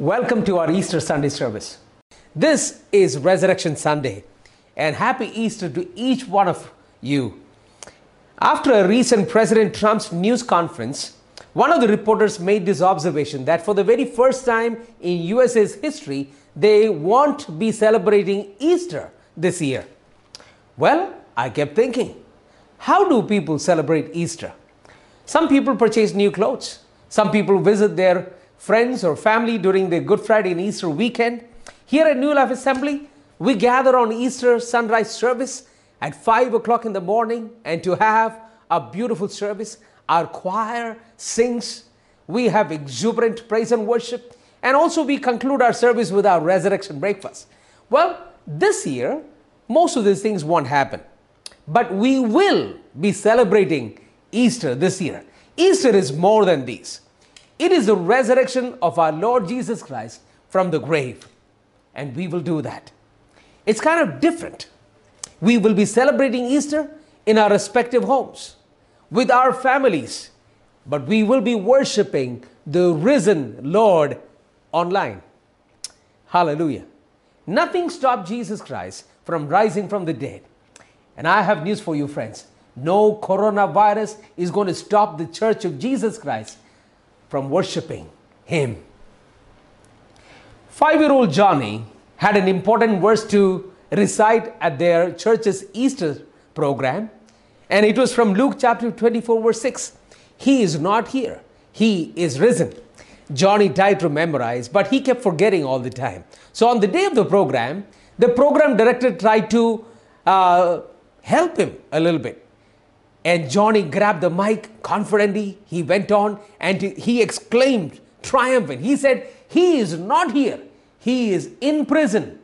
Welcome to our Easter Sunday service. This is Resurrection Sunday, and happy Easter to each one of you. After a recent President Trump's news conference, one of the reporters made this observation that for the very first time in USA's history, they won't be celebrating Easter this year. Well, I kept thinking, how do people celebrate Easter? Some people purchase new clothes. Some people visit their friends or family during the Good Friday and Easter weekend. Here at New Life Assembly, we gather on Easter sunrise service at 5 o'clock in the morning and to have a beautiful service. Our choir sings. We have exuberant praise and worship. And also, we conclude our service with our resurrection breakfast. Well, this year, most of these things won't happen. But we will be celebrating Easter this year. Easter is more than these. It is the resurrection of our Lord Jesus Christ from the grave. And we will do that. It's kind of different. We will be celebrating Easter in our respective homes with our families, but we will be worshiping the risen Lord online. Hallelujah. Nothing stopped Jesus Christ from rising from the dead. And I have news for you, friends. No coronavirus is going to stop the church of Jesus Christ from worshiping Him. Five year old Johnny had an important verse to recite at their church's Easter program, and it was from Luke chapter 24, verse 6. He is not here, He is risen. Johnny tried to memorize, but he kept forgetting all the time. So on the day of the program, the program director tried to uh, help him a little bit. And Johnny grabbed the mic confidently. He went on and he exclaimed, triumphant. He said, He is not here, He is in prison.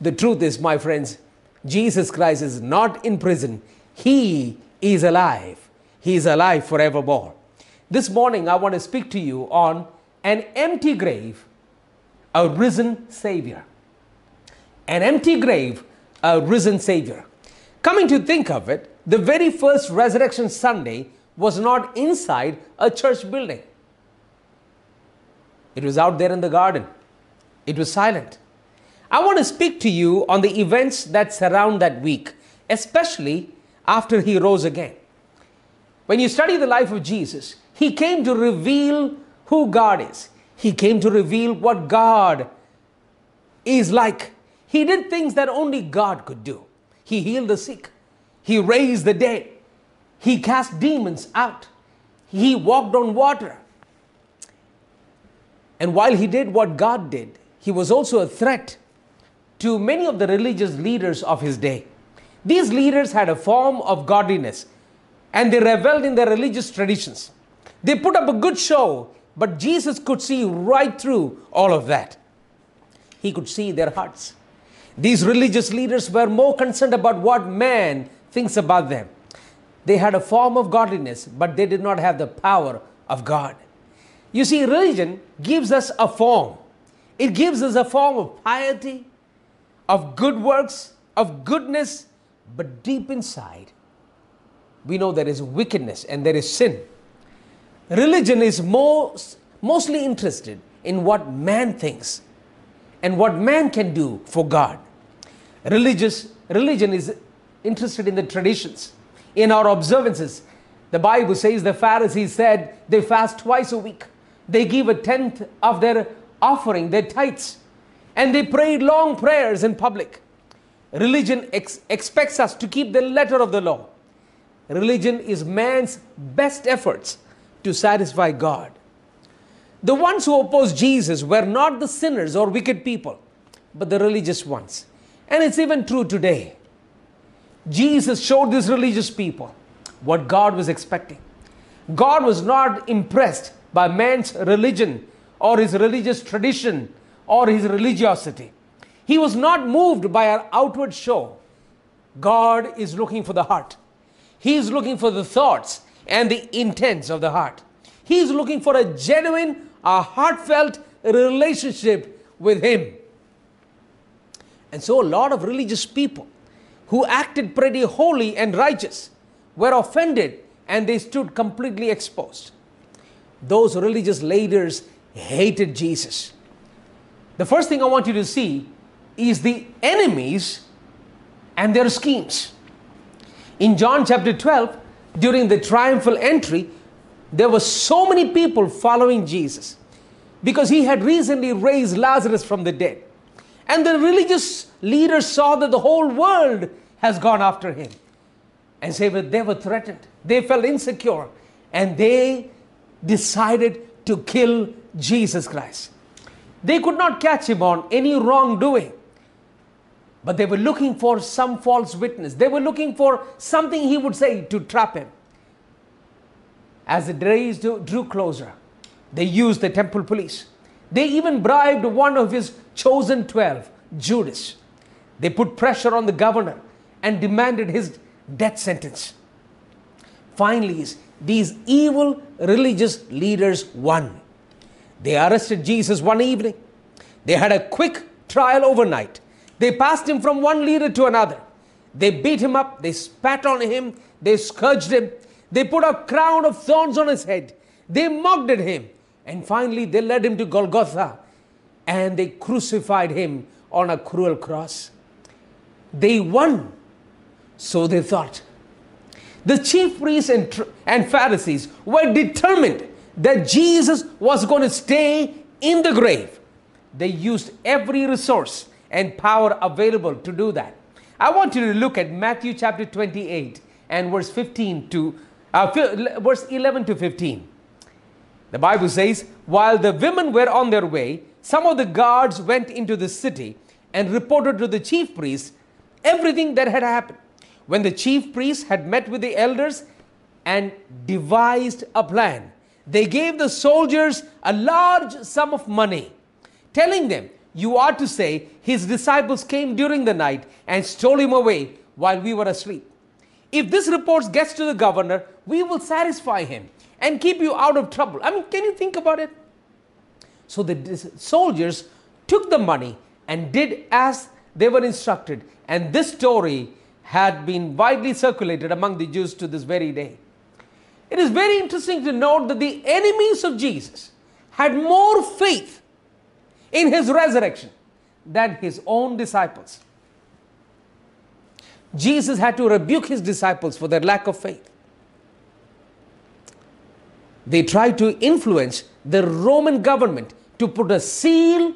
The truth is, my friends, Jesus Christ is not in prison. He is alive. He is alive forevermore. This morning, I want to speak to you on an empty grave, a risen Savior. An empty grave, a risen Savior. Coming to think of it, the very first Resurrection Sunday was not inside a church building, it was out there in the garden. It was silent. I want to speak to you on the events that surround that week, especially after he rose again. When you study the life of Jesus, he came to reveal who God is. He came to reveal what God is like. He did things that only God could do. He healed the sick. He raised the dead. He cast demons out. He walked on water. And while he did what God did, he was also a threat to many of the religious leaders of his day. These leaders had a form of godliness and they reveled in their religious traditions. They put up a good show, but Jesus could see right through all of that. He could see their hearts. These religious leaders were more concerned about what man thinks about them. They had a form of godliness, but they did not have the power of God. You see, religion gives us a form, it gives us a form of piety, of good works, of goodness, but deep inside, we know there is wickedness and there is sin. Religion is most, mostly interested in what man thinks and what man can do for God. Religious religion is interested in the traditions, in our observances. The Bible says the Pharisees said they fast twice a week. They give a tenth of their offering, their tithes, and they prayed long prayers in public. Religion ex- expects us to keep the letter of the law. Religion is man's best efforts to satisfy God. The ones who opposed Jesus were not the sinners or wicked people, but the religious ones. And it's even true today. Jesus showed these religious people what God was expecting. God was not impressed by man's religion or his religious tradition or his religiosity. He was not moved by our outward show. God is looking for the heart. He is looking for the thoughts and the intents of the heart. He is looking for a genuine, a heartfelt relationship with Him. And so, a lot of religious people who acted pretty holy and righteous were offended and they stood completely exposed. Those religious leaders hated Jesus. The first thing I want you to see is the enemies and their schemes. In John chapter 12, during the triumphal entry, there were so many people following Jesus because he had recently raised Lazarus from the dead. And the religious leaders saw that the whole world has gone after him. And say that they were threatened. They felt insecure. And they decided to kill Jesus Christ. They could not catch him on any wrongdoing. But they were looking for some false witness. They were looking for something he would say to trap him. As the days drew closer, they used the temple police. They even bribed one of his chosen 12, Judas. They put pressure on the governor and demanded his death sentence. Finally, these evil religious leaders won. They arrested Jesus one evening. They had a quick trial overnight. They passed him from one leader to another. They beat him up, they spat on him, they scourged him, they put a crown of thorns on his head, they mocked at him, and finally they led him to Golgotha and they crucified him on a cruel cross. They won, so they thought. The chief priests and, and Pharisees were determined that Jesus was going to stay in the grave. They used every resource and power available to do that. I want you to look at Matthew chapter 28 and verse 15 to uh, verse 11 to 15. The Bible says, while the women were on their way, some of the guards went into the city and reported to the chief priests everything that had happened. When the chief priests had met with the elders and devised a plan, they gave the soldiers a large sum of money, telling them, You are to say, His disciples came during the night and stole him away while we were asleep. If this report gets to the governor, we will satisfy him and keep you out of trouble. I mean, can you think about it? So the soldiers took the money and did as they were instructed. And this story had been widely circulated among the Jews to this very day. It is very interesting to note that the enemies of Jesus had more faith in his resurrection than his own disciples. Jesus had to rebuke his disciples for their lack of faith. They tried to influence the Roman government to put a seal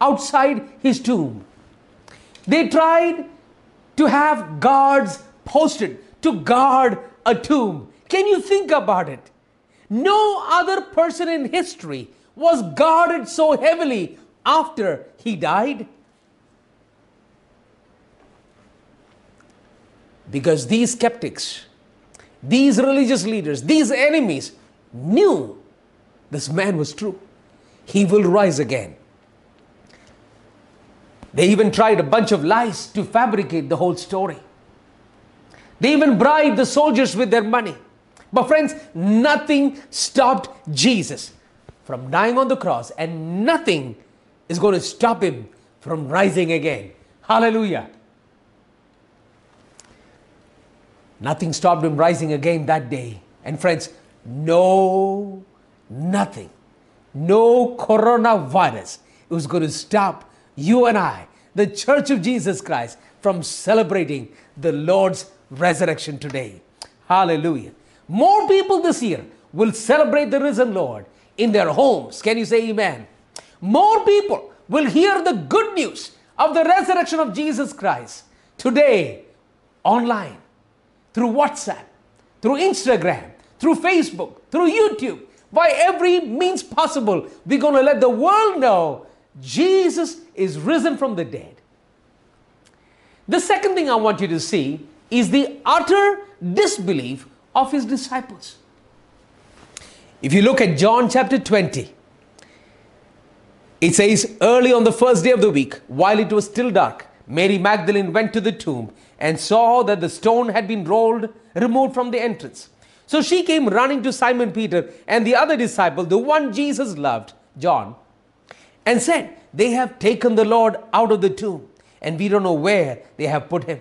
outside his tomb. They tried to have guards posted to guard a tomb. Can you think about it? No other person in history was guarded so heavily after he died. Because these skeptics, these religious leaders, these enemies knew this man was true. He will rise again. They even tried a bunch of lies to fabricate the whole story. They even bribed the soldiers with their money. But, friends, nothing stopped Jesus from dying on the cross, and nothing is going to stop him from rising again. Hallelujah. Nothing stopped him rising again that day. And, friends, no, nothing, no coronavirus was going to stop you and I, the Church of Jesus Christ, from celebrating the Lord's resurrection today. Hallelujah. More people this year will celebrate the risen Lord in their homes. Can you say amen? More people will hear the good news of the resurrection of Jesus Christ today online, through WhatsApp, through Instagram, through Facebook, through YouTube, by every means possible. We're going to let the world know Jesus is risen from the dead. The second thing I want you to see is the utter disbelief of his disciples. If you look at John chapter 20, it says, Early on the first day of the week, while it was still dark, Mary Magdalene went to the tomb and saw that the stone had been rolled, removed from the entrance. So she came running to Simon Peter and the other disciple, the one Jesus loved, John, and said, They have taken the Lord out of the tomb, and we don't know where they have put him.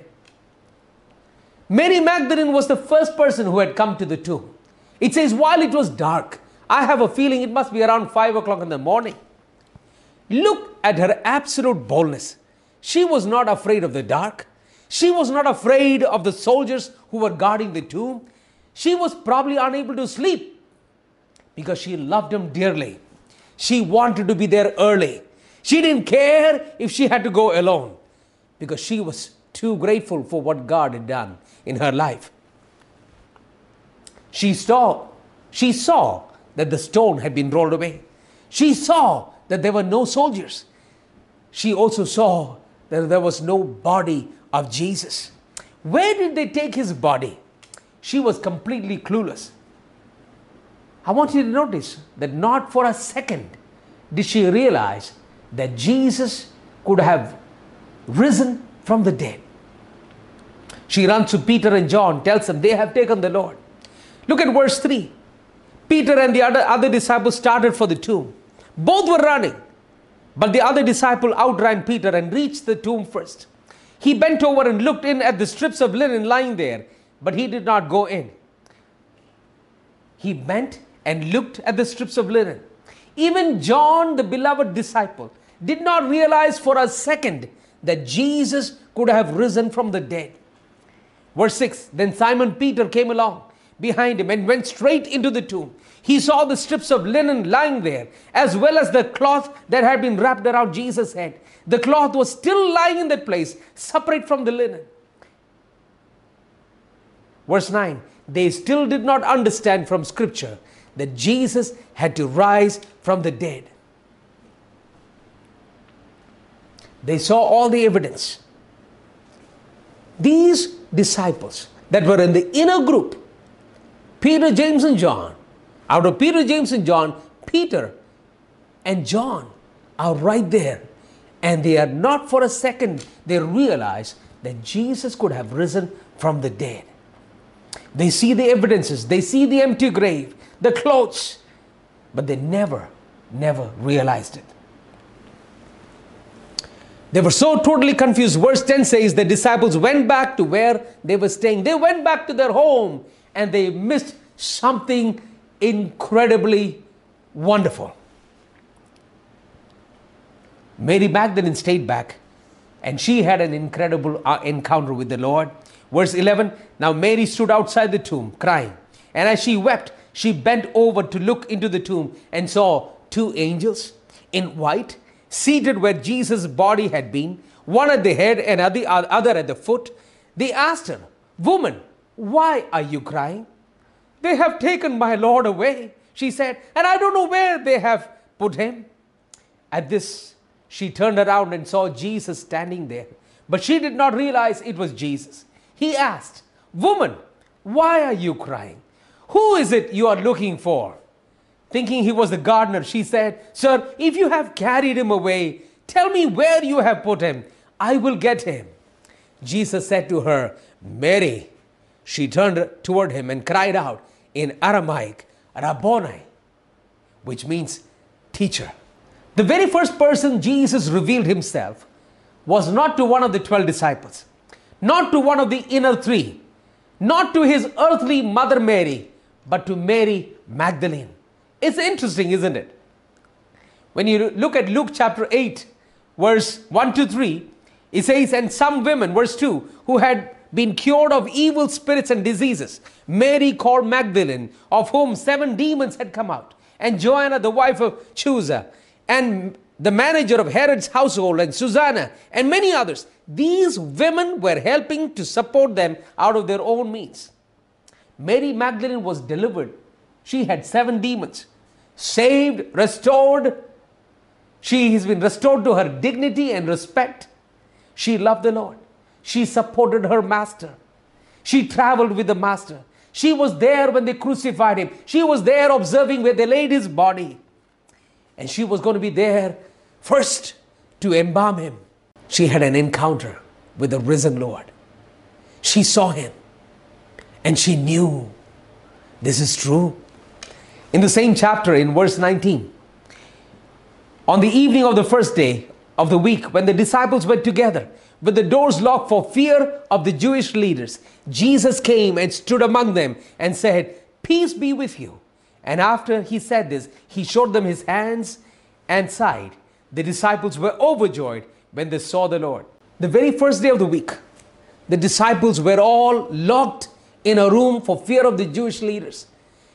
Mary Magdalene was the first person who had come to the tomb. It says, while it was dark, I have a feeling it must be around 5 o'clock in the morning. Look at her absolute boldness. She was not afraid of the dark. She was not afraid of the soldiers who were guarding the tomb. She was probably unable to sleep because she loved him dearly. She wanted to be there early. She didn't care if she had to go alone because she was too grateful for what God had done in her life. She saw, she saw that the stone had been rolled away. She saw that there were no soldiers. She also saw that there was no body of Jesus. Where did they take his body? She was completely clueless. I want you to notice that not for a second did she realize that Jesus could have risen from the dead. She runs to Peter and John, tells them they have taken the Lord. Look at verse 3. Peter and the other, other disciples started for the tomb. Both were running, but the other disciple outran Peter and reached the tomb first. He bent over and looked in at the strips of linen lying there, but he did not go in. He bent and looked at the strips of linen. Even John, the beloved disciple, did not realize for a second that Jesus could have risen from the dead. Verse 6 Then Simon Peter came along behind him and went straight into the tomb. He saw the strips of linen lying there, as well as the cloth that had been wrapped around Jesus' head. The cloth was still lying in that place, separate from the linen. Verse 9 They still did not understand from Scripture that Jesus had to rise from the dead. They saw all the evidence. These disciples that were in the inner group, Peter, James, and John, out of Peter, James, and John, Peter and John are right there. And they are not for a second, they realize that Jesus could have risen from the dead. They see the evidences, they see the empty grave, the clothes, but they never, never realized it. They were so totally confused. Verse 10 says the disciples went back to where they were staying. They went back to their home and they missed something incredibly wonderful. Mary Magdalene stayed back and she had an incredible uh, encounter with the Lord. Verse 11 Now Mary stood outside the tomb crying, and as she wept, she bent over to look into the tomb and saw two angels in white seated where Jesus' body had been, one at the head and at the other at the foot. They asked her, Woman, why are you crying? They have taken my Lord away, she said, and I don't know where they have put him. At this, she turned around and saw Jesus standing there, but she did not realize it was Jesus. He asked, Woman, why are you crying? Who is it you are looking for? Thinking he was the gardener, she said, Sir, if you have carried him away, tell me where you have put him. I will get him. Jesus said to her, Mary. She turned toward him and cried out in Aramaic, Rabboni, which means teacher. The very first person Jesus revealed himself was not to one of the 12 disciples, not to one of the inner three, not to his earthly mother Mary, but to Mary Magdalene. It's interesting, isn't it? When you look at Luke chapter 8, verse 1 to 3, it says, And some women, verse 2, who had been cured of evil spirits and diseases, Mary called Magdalene, of whom seven demons had come out, and Joanna, the wife of Chuza, and the manager of Herod's household, and Susanna, and many others. These women were helping to support them out of their own means. Mary Magdalene was delivered. She had seven demons saved, restored. She has been restored to her dignity and respect. She loved the Lord. She supported her master. She traveled with the master. She was there when they crucified him. She was there observing where they laid his body. And she was going to be there first to embalm him. She had an encounter with the risen Lord. She saw him and she knew this is true. In the same chapter, in verse 19, on the evening of the first day of the week, when the disciples were together, with the doors locked for fear of the Jewish leaders, Jesus came and stood among them and said, Peace be with you. And after he said this, he showed them his hands and side. The disciples were overjoyed when they saw the Lord. The very first day of the week, the disciples were all locked in a room for fear of the Jewish leaders.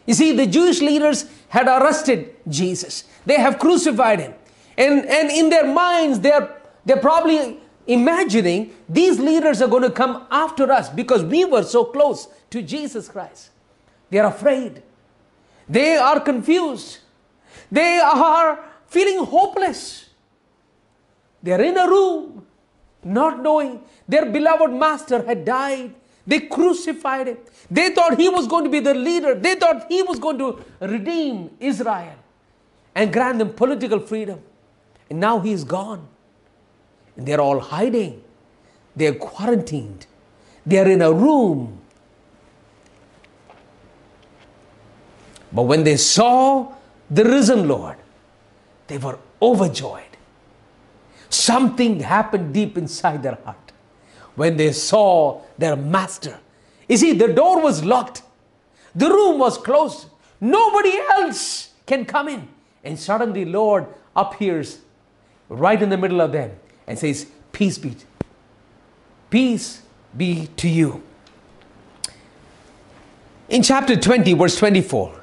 You see, the Jewish leaders had arrested Jesus, they have crucified him. And, and in their minds, they're, they're probably imagining these leaders are going to come after us because we were so close to Jesus Christ. They are afraid. They are confused. They are feeling hopeless. They are in a room, not knowing their beloved master had died. They crucified him. They thought he was going to be the leader. They thought he was going to redeem Israel and grant them political freedom. And now he is gone. And they're all hiding. They're quarantined. They're in a room. But when they saw the risen Lord, they were overjoyed. Something happened deep inside their heart when they saw their master. You see, the door was locked, the room was closed, nobody else can come in. And suddenly, Lord appears right in the middle of them and says, Peace be. Peace be to you. In chapter 20, verse 24,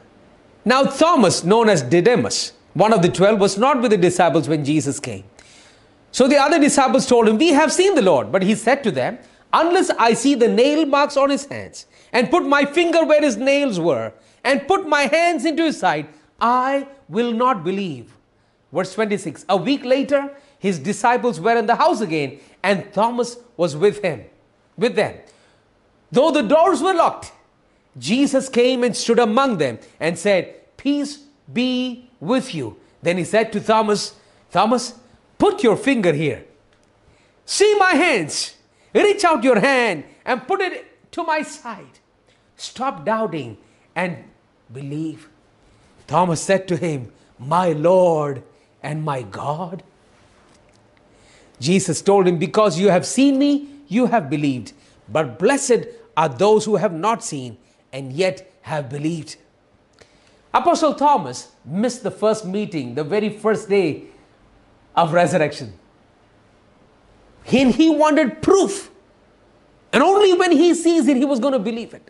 now Thomas, known as Didymus, one of the twelve, was not with the disciples when Jesus came. So the other disciples told him, We have seen the Lord. But he said to them, Unless I see the nail marks on his hands, and put my finger where his nails were, and put my hands into his side, I will not believe. Verse 26 A week later, his disciples were in the house again, and Thomas was with him, with them. Though the doors were locked, Jesus came and stood among them and said, Peace be with you. Then he said to Thomas, Thomas, put your finger here. See my hands. Reach out your hand and put it to my side. Stop doubting and believe. Thomas said to him, My Lord and my God. Jesus told him, Because you have seen me, you have believed. But blessed are those who have not seen and yet have believed. Apostle Thomas missed the first meeting, the very first day of resurrection. And he wanted proof. And only when he sees it, he was going to believe it.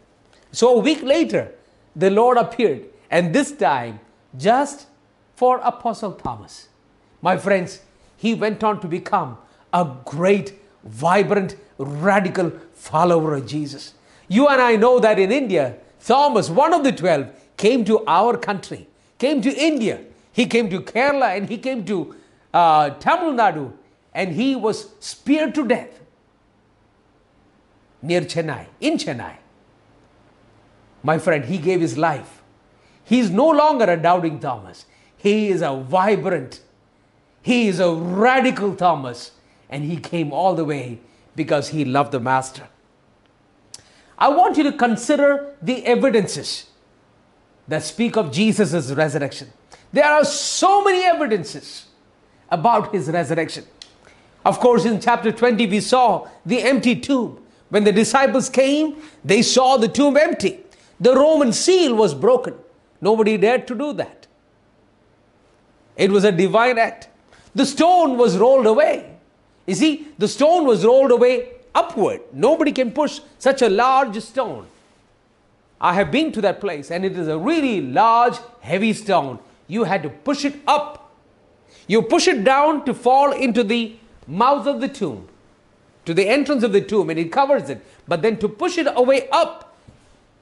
So a week later, the Lord appeared, and this time just for Apostle Thomas. My friends, he went on to become a great, vibrant, radical follower of Jesus. You and I know that in India, Thomas, one of the twelve, came to our country, came to India. He came to Kerala and he came to uh, Tamil Nadu and he was speared to death near Chennai, in Chennai. My friend, he gave his life. He is no longer a doubting Thomas. He is a vibrant, he is a radical Thomas. And he came all the way because he loved the Master. I want you to consider the evidences that speak of Jesus' resurrection. There are so many evidences about his resurrection. Of course, in chapter 20, we saw the empty tomb. When the disciples came, they saw the tomb empty. The Roman seal was broken. Nobody dared to do that. It was a divine act. The stone was rolled away. You see, the stone was rolled away upward. Nobody can push such a large stone. I have been to that place and it is a really large, heavy stone. You had to push it up. You push it down to fall into the mouth of the tomb, to the entrance of the tomb, and it covers it. But then to push it away up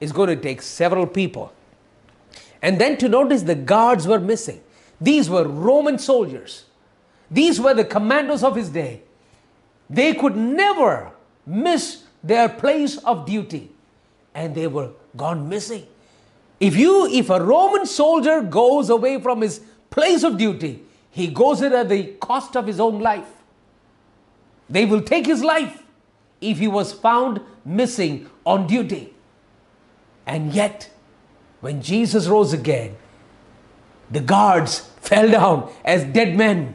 is going to take several people. And then to notice the guards were missing. These were Roman soldiers. These were the commandos of his day. They could never miss their place of duty and they were gone missing. If you, if a Roman soldier goes away from his place of duty, he goes it at the cost of his own life. They will take his life if he was found missing on duty. And yet, when Jesus rose again, the guards fell down as dead men.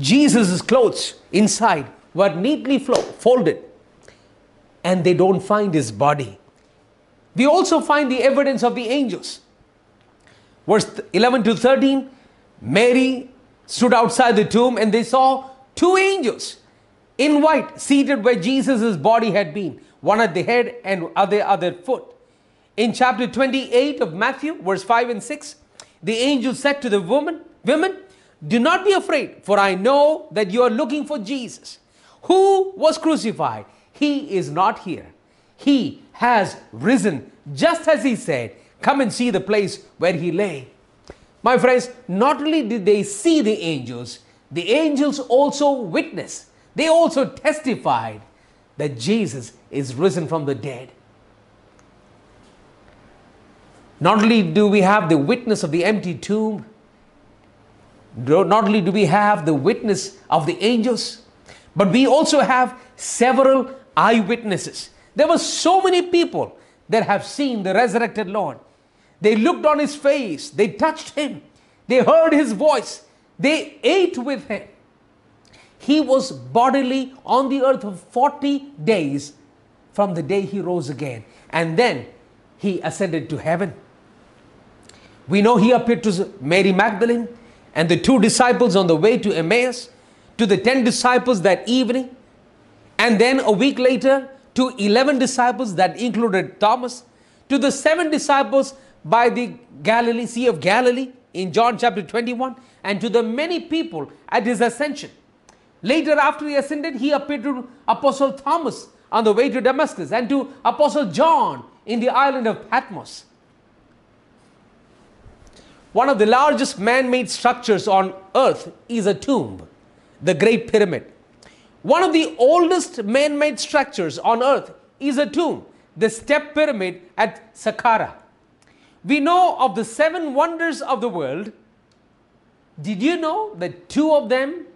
Jesus' clothes inside were neatly folded and they don't find his body. We also find the evidence of the angels. Verse 11 to 13 Mary stood outside the tomb and they saw two angels in white seated where Jesus' body had been, one at the head and other other foot. In chapter 28 of Matthew, verse 5 and 6, the angel said to the woman, Women, do not be afraid, for I know that you are looking for Jesus, who was crucified. He is not here. He has risen, just as he said. Come and see the place where he lay. My friends, not only did they see the angels, the angels also witnessed, they also testified that Jesus is risen from the dead. Not only do we have the witness of the empty tomb, not only do we have the witness of the angels, but we also have several eyewitnesses. There were so many people that have seen the resurrected Lord. They looked on his face, they touched him, they heard his voice, they ate with him. He was bodily on the earth for 40 days from the day he rose again. And then he ascended to heaven. We know he appeared to Mary Magdalene and the two disciples on the way to Emmaus, to the 10 disciples that evening, and then a week later to 11 disciples that included Thomas, to the seven disciples by the Galilee, Sea of Galilee in John chapter 21, and to the many people at his ascension. Later, after he ascended, he appeared to Apostle Thomas on the way to Damascus and to Apostle John in the island of Patmos. One of the largest man made structures on earth is a tomb, the Great Pyramid. One of the oldest man made structures on earth is a tomb, the Step Pyramid at Saqqara. We know of the seven wonders of the world. Did you know that two of them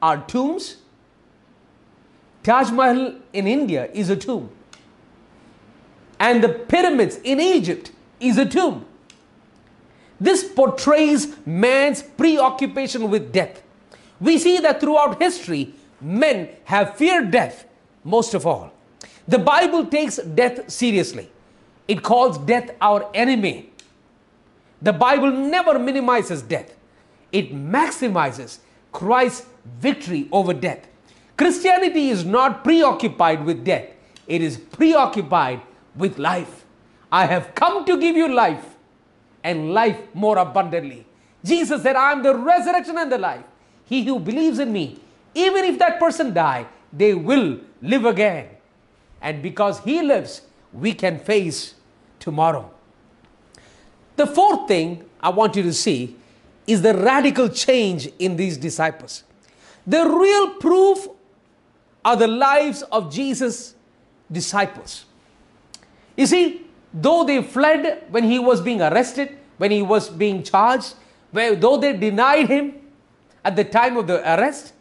are tombs? Taj Mahal in India is a tomb. And the pyramids in Egypt is a tomb. This portrays man's preoccupation with death. We see that throughout history, men have feared death most of all. The Bible takes death seriously, it calls death our enemy. The Bible never minimizes death, it maximizes Christ's victory over death. Christianity is not preoccupied with death, it is preoccupied with life. I have come to give you life and life more abundantly. Jesus said, I am the resurrection and the life. He who believes in me, even if that person die, they will live again. And because he lives, we can face tomorrow. The fourth thing I want you to see is the radical change in these disciples. The real proof are the lives of Jesus' disciples. You see, though they fled when he was being arrested, when he was being charged, where, though they denied him at the time of the arrest,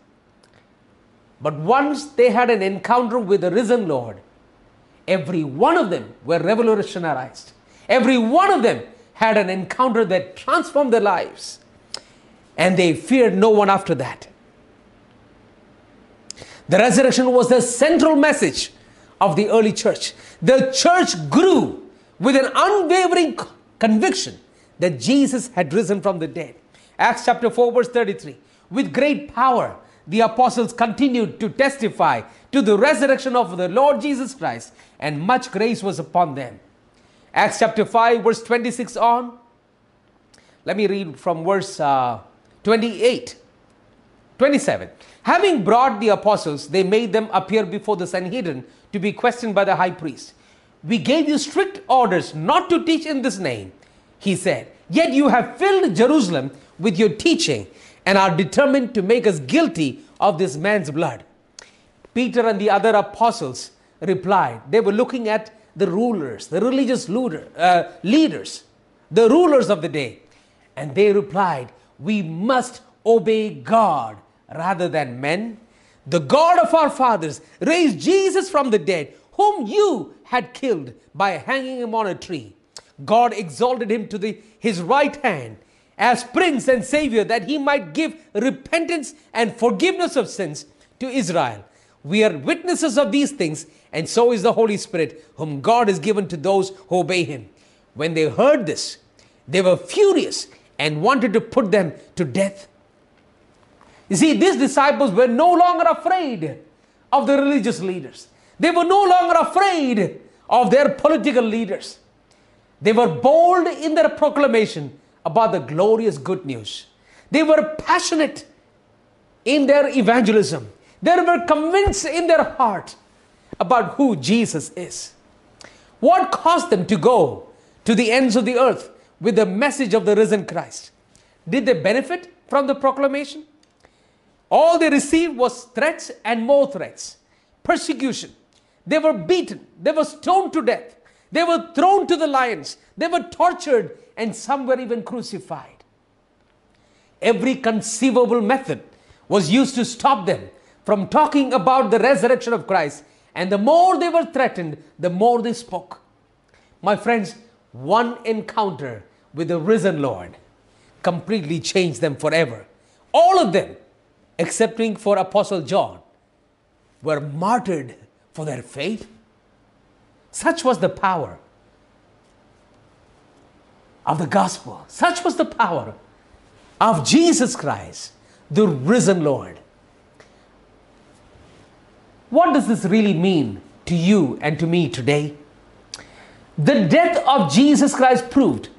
but once they had an encounter with the risen Lord, every one of them were revolutionized. Every one of them had an encounter that transformed their lives. And they feared no one after that. The resurrection was the central message of the early church. The church grew with an unwavering conviction that Jesus had risen from the dead. Acts chapter 4, verse 33. With great power, the apostles continued to testify to the resurrection of the Lord Jesus Christ, and much grace was upon them. Acts chapter 5, verse 26 on. Let me read from verse uh, 28. 27. Having brought the apostles, they made them appear before the Sanhedrin to be questioned by the high priest. We gave you strict orders not to teach in this name, he said. Yet you have filled Jerusalem with your teaching and are determined to make us guilty of this man's blood. Peter and the other apostles replied. They were looking at the rulers, the religious leader, uh, leaders, the rulers of the day. And they replied, We must obey God rather than men. The God of our fathers raised Jesus from the dead, whom you had killed by hanging him on a tree. God exalted him to the, his right hand as Prince and Savior that he might give repentance and forgiveness of sins to Israel. We are witnesses of these things, and so is the Holy Spirit, whom God has given to those who obey Him. When they heard this, they were furious and wanted to put them to death. You see, these disciples were no longer afraid of the religious leaders, they were no longer afraid of their political leaders. They were bold in their proclamation about the glorious good news. They were passionate in their evangelism. They were convinced in their heart about who Jesus is. What caused them to go to the ends of the earth with the message of the risen Christ? Did they benefit from the proclamation? All they received was threats and more threats, persecution. They were beaten, they were stoned to death, they were thrown to the lions, they were tortured, and some were even crucified. Every conceivable method was used to stop them from talking about the resurrection of Christ. And the more they were threatened, the more they spoke. My friends, one encounter with the risen Lord completely changed them forever. All of them, excepting for Apostle John, were martyred for their faith. Such was the power of the gospel. Such was the power of Jesus Christ, the risen Lord. What does this really mean to you and to me today? The death of Jesus Christ proved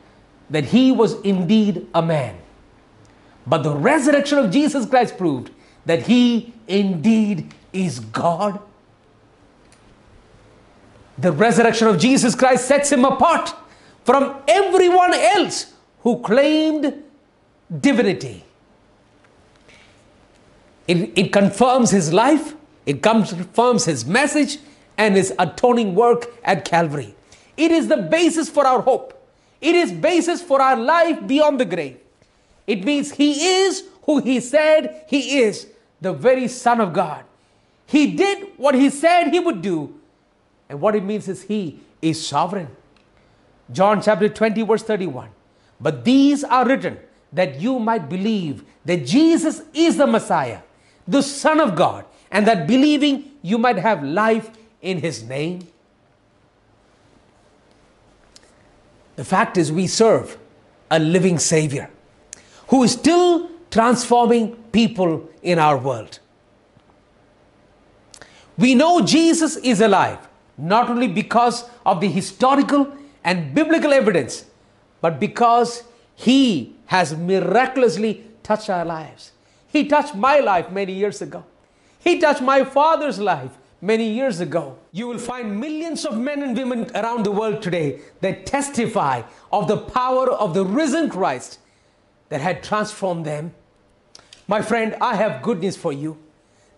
that he was indeed a man. But the resurrection of Jesus Christ proved that he indeed is God. The resurrection of Jesus Christ sets him apart from everyone else who claimed divinity. It, it confirms his life, it confirms his message and his atoning work at Calvary. It is the basis for our hope. It is basis for our life beyond the grave. It means he is who he said he is, the very Son of God. He did what he said he would do. And what it means is he is sovereign. John chapter 20, verse 31. But these are written that you might believe that Jesus is the Messiah, the Son of God, and that believing you might have life in his name. The fact is, we serve a living Savior who is still transforming people in our world. We know Jesus is alive, not only because of the historical and biblical evidence, but because He has miraculously touched our lives. He touched my life many years ago. He touched my father's life many years ago. You will find millions of men and women around the world today that testify of the power of the risen Christ that had transformed them. My friend, I have good news for you.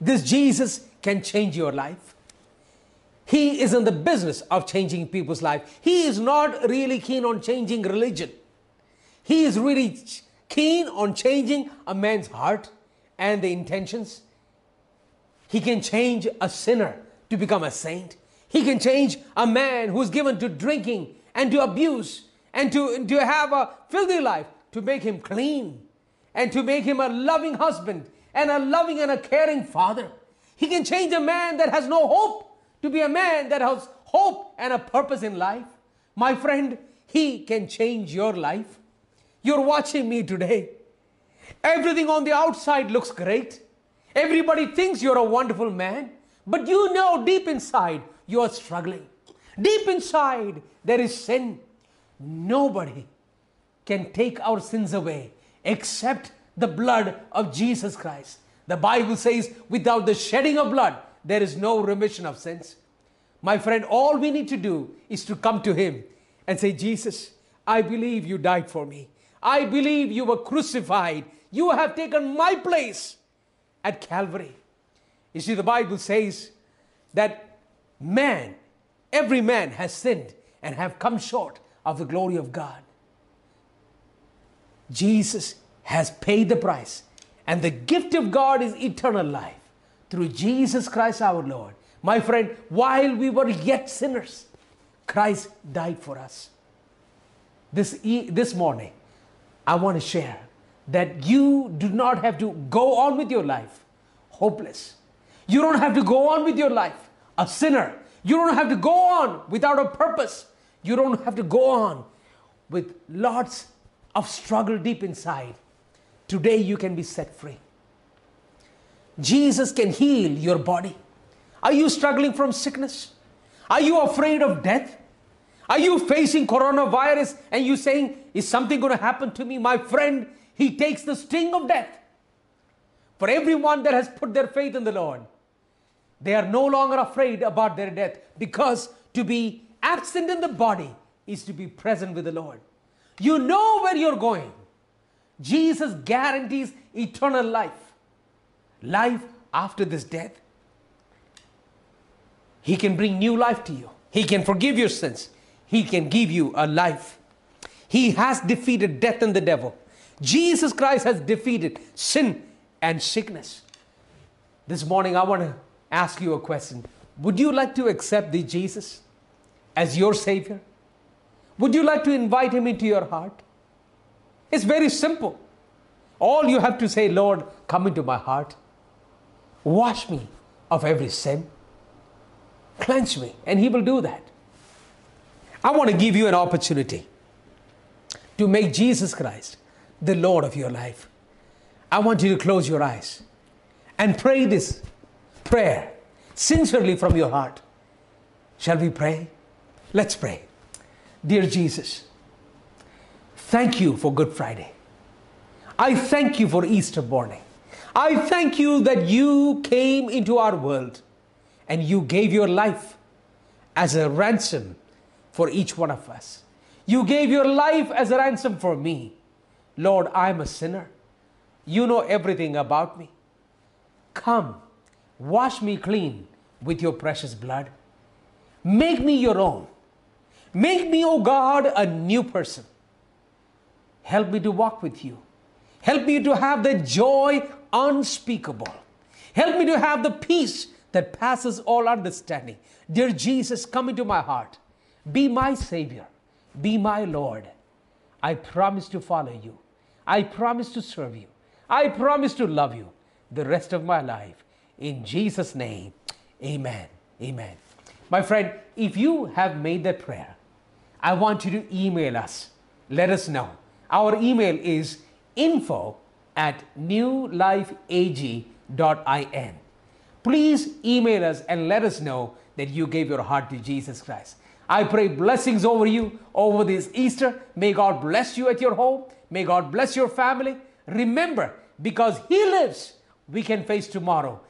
This Jesus can change your life. He is in the business of changing people's life. He is not really keen on changing religion. He is really keen on changing a man's heart and the intentions. He can change a sinner to become a saint. He can change a man who's given to drinking and to abuse and to, to have a filthy life to make him clean and to make him a loving husband and a loving and a caring father. He can change a man that has no hope to be a man that has hope and a purpose in life. My friend, He can change your life. You're watching me today. Everything on the outside looks great. Everybody thinks you're a wonderful man, but you know deep inside you are struggling. Deep inside there is sin. Nobody can take our sins away except the blood of Jesus Christ. The Bible says, without the shedding of blood, there is no remission of sins. My friend, all we need to do is to come to Him and say, Jesus, I believe you died for me. I believe you were crucified. You have taken my place at Calvary. You see, the Bible says that man, every man has sinned and have come short of the glory of God. Jesus has paid the price, and the gift of God is eternal life through Jesus Christ our Lord. My friend, while we were yet sinners, Christ died for us. This, this morning, I want to share that you do not have to go on with your life hopeless. You don't have to go on with your life a sinner. You don't have to go on without a purpose. You don't have to go on with lots of struggle deep inside. Today you can be set free. Jesus can heal your body. Are you struggling from sickness? Are you afraid of death? Are you facing coronavirus and you saying, Is something going to happen to me? My friend, he takes the sting of death. For everyone that has put their faith in the Lord, they are no longer afraid about their death because to be absent in the body is to be present with the Lord. You know where you're going. Jesus guarantees eternal life, life after this death. He can bring new life to you, He can forgive your sins, He can give you a life. He has defeated death and the devil. Jesus Christ has defeated sin and sickness. This morning, I want to ask you a question Would you like to accept the Jesus as your Savior? Would you like to invite Him into your heart? It's very simple. All you have to say, Lord, come into my heart. Wash me of every sin. Cleanse me. And He will do that. I want to give you an opportunity to make Jesus Christ the Lord of your life. I want you to close your eyes and pray this prayer sincerely from your heart. Shall we pray? Let's pray. Dear Jesus, thank you for Good Friday. I thank you for Easter morning. I thank you that you came into our world and you gave your life as a ransom for each one of us. You gave your life as a ransom for me. Lord, I'm a sinner. You know everything about me. Come, wash me clean with your precious blood. Make me your own. Make me, O oh God, a new person. Help me to walk with you. Help me to have the joy unspeakable. Help me to have the peace that passes all understanding. Dear Jesus, come into my heart. Be my Savior. Be my Lord. I promise to follow you. I promise to serve you. I promise to love you the rest of my life. In Jesus' name, amen. Amen. My friend, if you have made that prayer, I want you to email us. Let us know. Our email is info at newlifeag.in. Please email us and let us know that you gave your heart to Jesus Christ. I pray blessings over you over this Easter. May God bless you at your home. May God bless your family. Remember, because He lives, we can face tomorrow